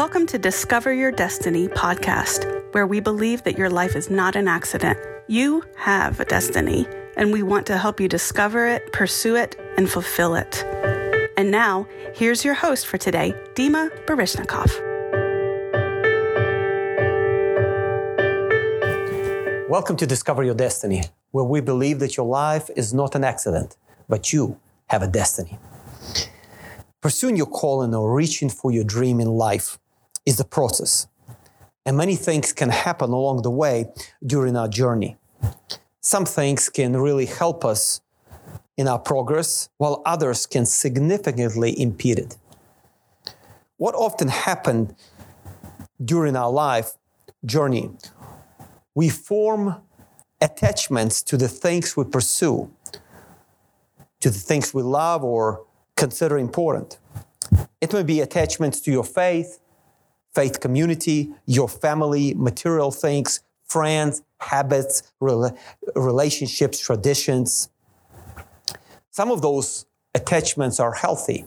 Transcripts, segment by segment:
Welcome to Discover Your Destiny podcast, where we believe that your life is not an accident. You have a destiny, and we want to help you discover it, pursue it, and fulfill it. And now, here's your host for today, Dima Baryshnikov. Welcome to Discover Your Destiny, where we believe that your life is not an accident, but you have a destiny. Pursuing your calling or reaching for your dream in life is the process. And many things can happen along the way during our journey. Some things can really help us in our progress, while others can significantly impede it. What often happened during our life journey, we form attachments to the things we pursue, to the things we love or consider important. It may be attachments to your faith, faith community, your family, material things, friends, habits, relationships, traditions. Some of those attachments are healthy,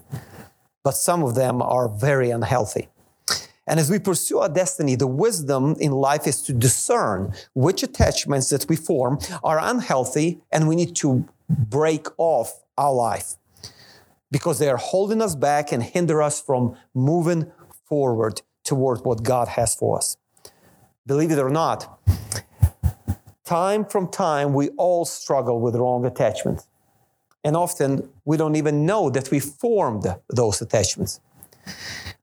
but some of them are very unhealthy. And as we pursue our destiny, the wisdom in life is to discern which attachments that we form are unhealthy and we need to break off our life because they are holding us back and hinder us from moving forward toward what God has for us. Believe it or not, time from time we all struggle with wrong attachments. And often we don't even know that we formed those attachments.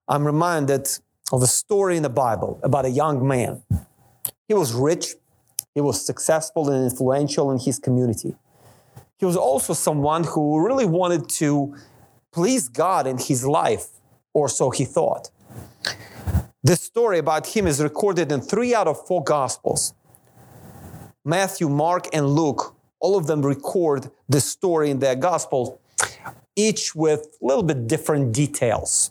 I'm reminded of a story in the Bible about a young man. He was rich, he was successful and influential in his community. He was also someone who really wanted to please God in his life, or so he thought. The story about him is recorded in three out of four Gospels Matthew, Mark, and Luke. All of them record the story in their Gospel, each with a little bit different details.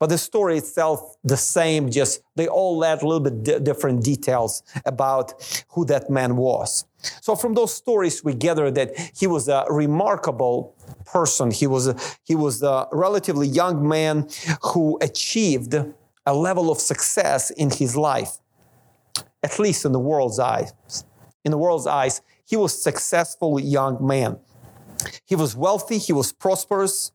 But the story itself, the same, just they all add a little bit di- different details about who that man was. So from those stories, we gather that he was a remarkable person. He was a, he was a relatively young man who achieved a level of success in his life, at least in the world's eyes. In the world's eyes, he was a successful young man. He was wealthy. He was prosperous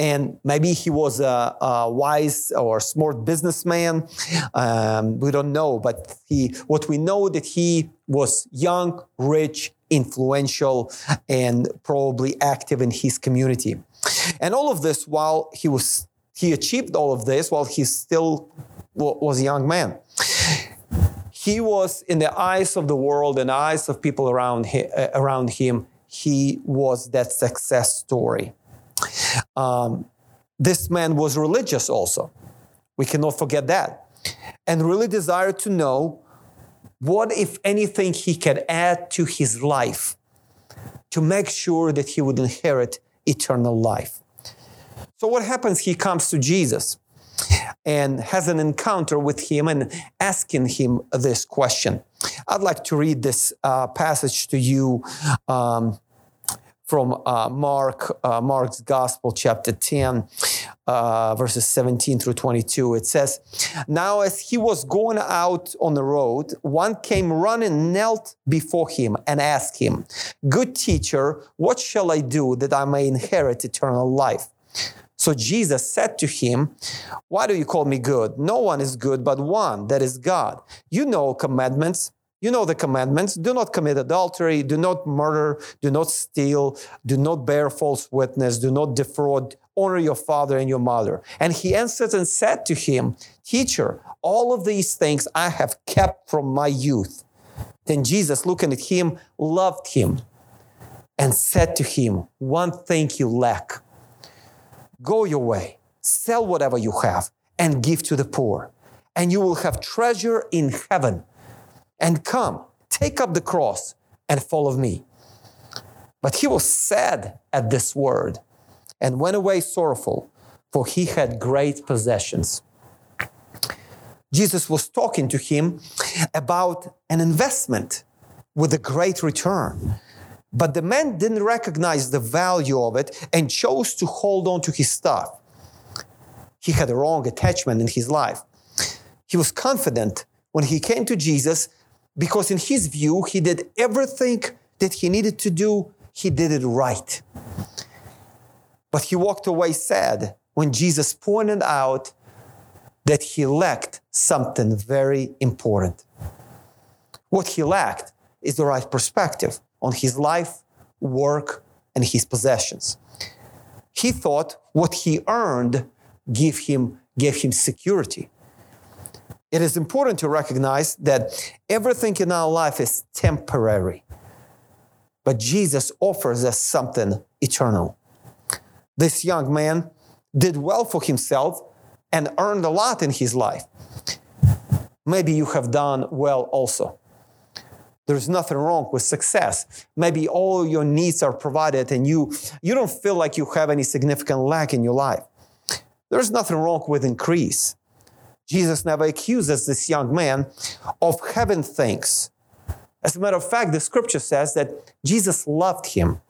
and maybe he was a, a wise or smart businessman. Um, we don't know, but he, what we know that he was young, rich, influential, and probably active in his community. And all of this while he was, he achieved all of this while he still was a young man. He was in the eyes of the world and eyes of people around him, around him. He was that success story. Um, this man was religious also. We cannot forget that. And really desired to know what, if anything, he can add to his life to make sure that he would inherit eternal life. So, what happens? He comes to Jesus and has an encounter with him and asking him this question. I'd like to read this uh, passage to you um, from uh, Mark, uh, Mark's Gospel, chapter 10, uh, verses 17 through 22. It says, Now as he was going out on the road, one came running, knelt before him, and asked him, Good teacher, what shall I do that I may inherit eternal life? So Jesus said to him, Why do you call me good? No one is good but one, that is God. You know commandments. You know the commandments. Do not commit adultery, do not murder, do not steal, do not bear false witness, do not defraud, honor your father and your mother. And he answered and said to him, Teacher, all of these things I have kept from my youth. Then Jesus, looking at him, loved him and said to him, One thing you lack. Go your way, sell whatever you have, and give to the poor, and you will have treasure in heaven and come, take up the cross and follow me. But he was sad at this word and went away sorrowful, for he had great possessions. Jesus was talking to him about an investment with a great return. But the man didn't recognize the value of it and chose to hold on to his stuff. he had a wrong attachment in his life. He was confident when he came to Jesus because, in his view, he did everything that he needed to do, he did it right. But he walked away sad when Jesus pointed out that he lacked something very important. What he lacked is the right perspective on his life, work, and his possessions. He thought what he earned gave him, gave him security. It is important to recognize that everything in our life is temporary, but Jesus offers us something eternal. This young man did well for himself and earned a lot in his life. Maybe you have done well also. There's nothing wrong with success. Maybe all your needs are provided and you, you don't feel like you have any significant lack in your life. There's nothing wrong with increase. Jesus never accuses this young man of having things. As a matter of fact, the scripture says that Jesus loved him.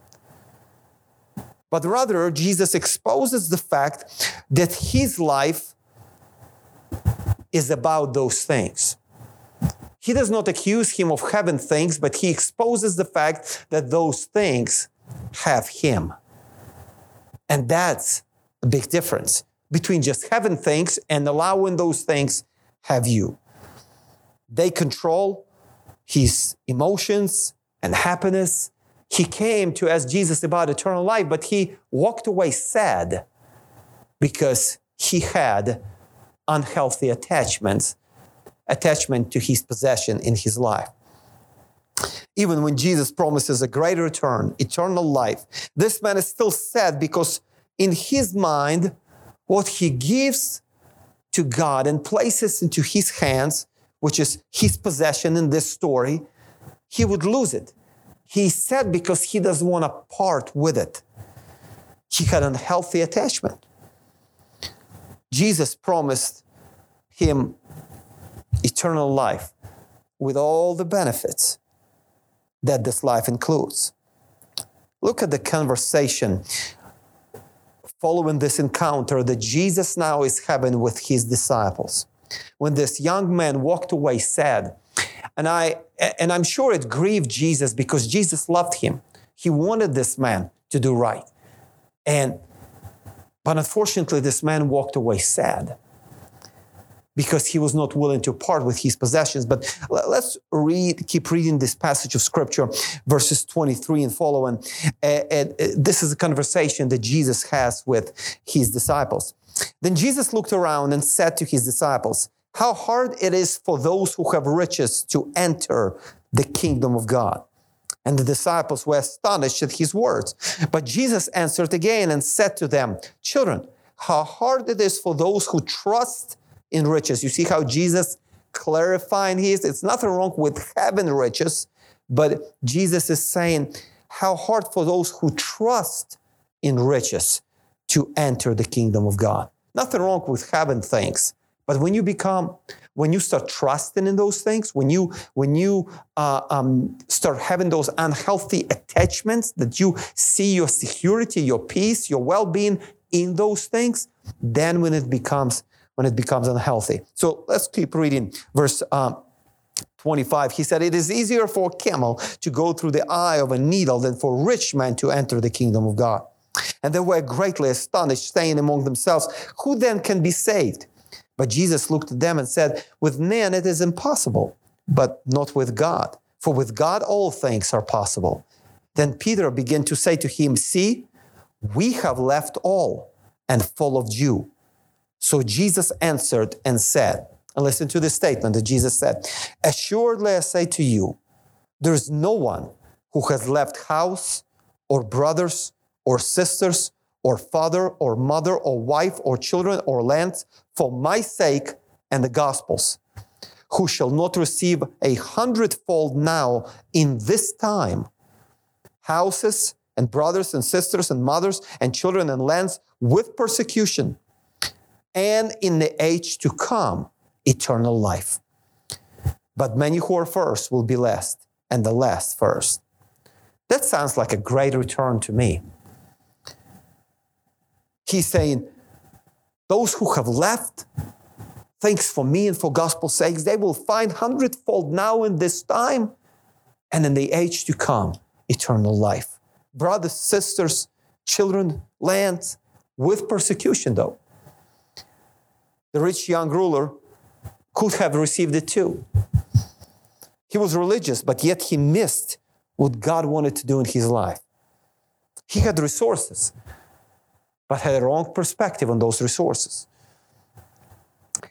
But rather, Jesus exposes the fact that his life is about those things. He does not accuse him of having things, but he exposes the fact that those things have him. And that's a big difference between just having things and allowing those things have you. They control his emotions and happiness. He came to ask Jesus about eternal life, but he walked away sad because he had unhealthy attachments attachment to his possession in his life. Even when Jesus promises a greater return, eternal life, this man is still sad because in his mind, what he gives to God and places into his hands, which is his possession in this story, he would lose it. He's sad because he doesn't want to part with it. He had an unhealthy attachment. Jesus promised him eternal life with all the benefits that this life includes. Look at the conversation following this encounter that Jesus now is having with his disciples. When this young man walked away sad, and I and I'm sure it grieved Jesus because Jesus loved him. He wanted this man to do right. And but unfortunately this man walked away sad because he was not willing to part with his possessions. But let's read, keep reading this passage of scripture, verses 23 and following. And this is a conversation that Jesus has with his disciples. Then Jesus looked around and said to his disciples, How hard it is for those who have riches to enter the kingdom of God. And the disciples were astonished at his words. But Jesus answered again and said to them, Children, how hard it is for those who trust in riches. You see how Jesus clarifying his, it's nothing wrong with having riches, but Jesus is saying how hard for those who trust in riches to enter the kingdom of God. Nothing wrong with having things, but when you become, when you start trusting in those things, when you when you uh, um, start having those unhealthy attachments that you see your security, your peace, your well-being in those things, then when it becomes when it becomes unhealthy. So let's keep reading verse um, 25. He said, It is easier for a camel to go through the eye of a needle than for a rich man to enter the kingdom of God. And they were greatly astonished, saying among themselves, Who then can be saved? But Jesus looked at them and said, With men it is impossible, but not with God. For with God all things are possible. Then Peter began to say to him, See, we have left all and followed you. So Jesus answered and said, and listen to this statement that Jesus said Assuredly, I say to you, there is no one who has left house or brothers or sisters or father or mother or wife or children or lands for my sake and the gospel's, who shall not receive a hundredfold now in this time houses and brothers and sisters and mothers and children and lands with persecution and in the age to come, eternal life. But many who are first will be last, and the last first. That sounds like a great return to me. He's saying, Those who have left things for me and for gospel's sakes, they will find hundredfold now in this time and in the age to come eternal life. Brothers, sisters, children, lands, with persecution though. The rich young ruler could have received it too. He was religious, but yet he missed what God wanted to do in his life. He had resources, but had a wrong perspective on those resources.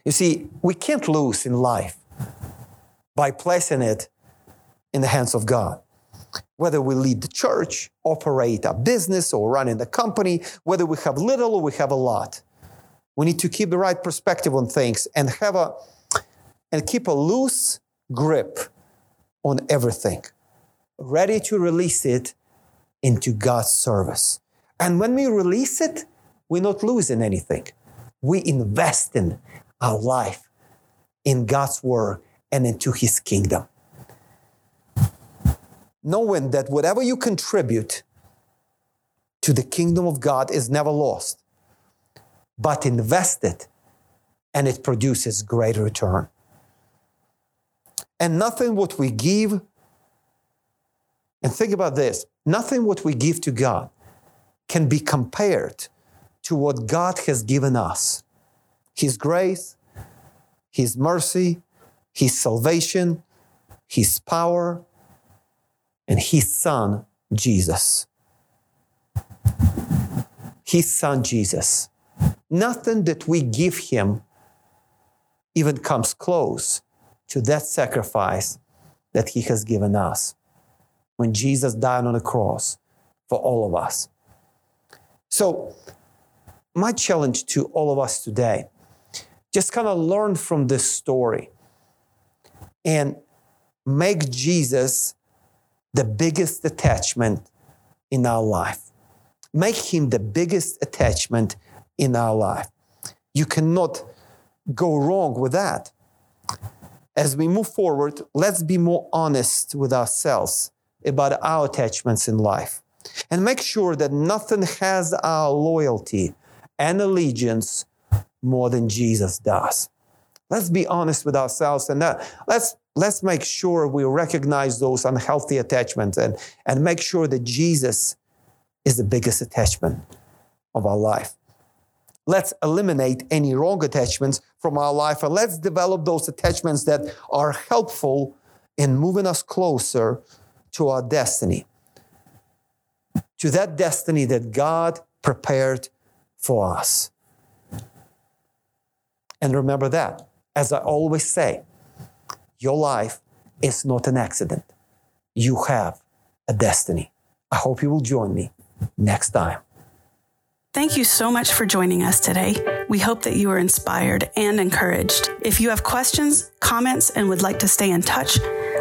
You see, we can't lose in life by placing it in the hands of God. Whether we lead the church, operate a business, or run in the company, whether we have little or we have a lot, we need to keep the right perspective on things and have a and keep a loose grip on everything, ready to release it into God's service. And when we release it, we're not losing anything. We invest in our life in God's word and into his kingdom. Knowing that whatever you contribute to the kingdom of God is never lost, but invested and it produces great return. And nothing what we give, and think about this nothing what we give to God can be compared to what God has given us His grace, His mercy, His salvation, His power, and His Son, Jesus. His Son, Jesus. Nothing that we give Him even comes close to that sacrifice that He has given us when Jesus died on the cross for all of us. So, my challenge to all of us today just kind of learn from this story and make Jesus the biggest attachment in our life. Make him the biggest attachment in our life. You cannot go wrong with that. As we move forward, let's be more honest with ourselves about our attachments in life and make sure that nothing has our loyalty and allegiance more than Jesus does. Let's be honest with ourselves and uh, let's let's make sure we recognize those unhealthy attachments and, and make sure that Jesus is the biggest attachment of our life. Let's eliminate any wrong attachments from our life and let's develop those attachments that are helpful in moving us closer to our destiny, to that destiny that God prepared for us. And remember that, as I always say, your life is not an accident. You have a destiny. I hope you will join me next time. Thank you so much for joining us today. We hope that you are inspired and encouraged. If you have questions, comments, and would like to stay in touch,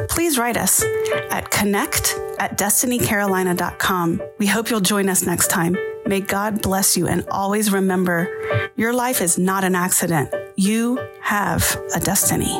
please write us at connect at destinycarolina.com. We hope you'll join us next time. May God bless you and always remember your life is not an accident. You have a destiny.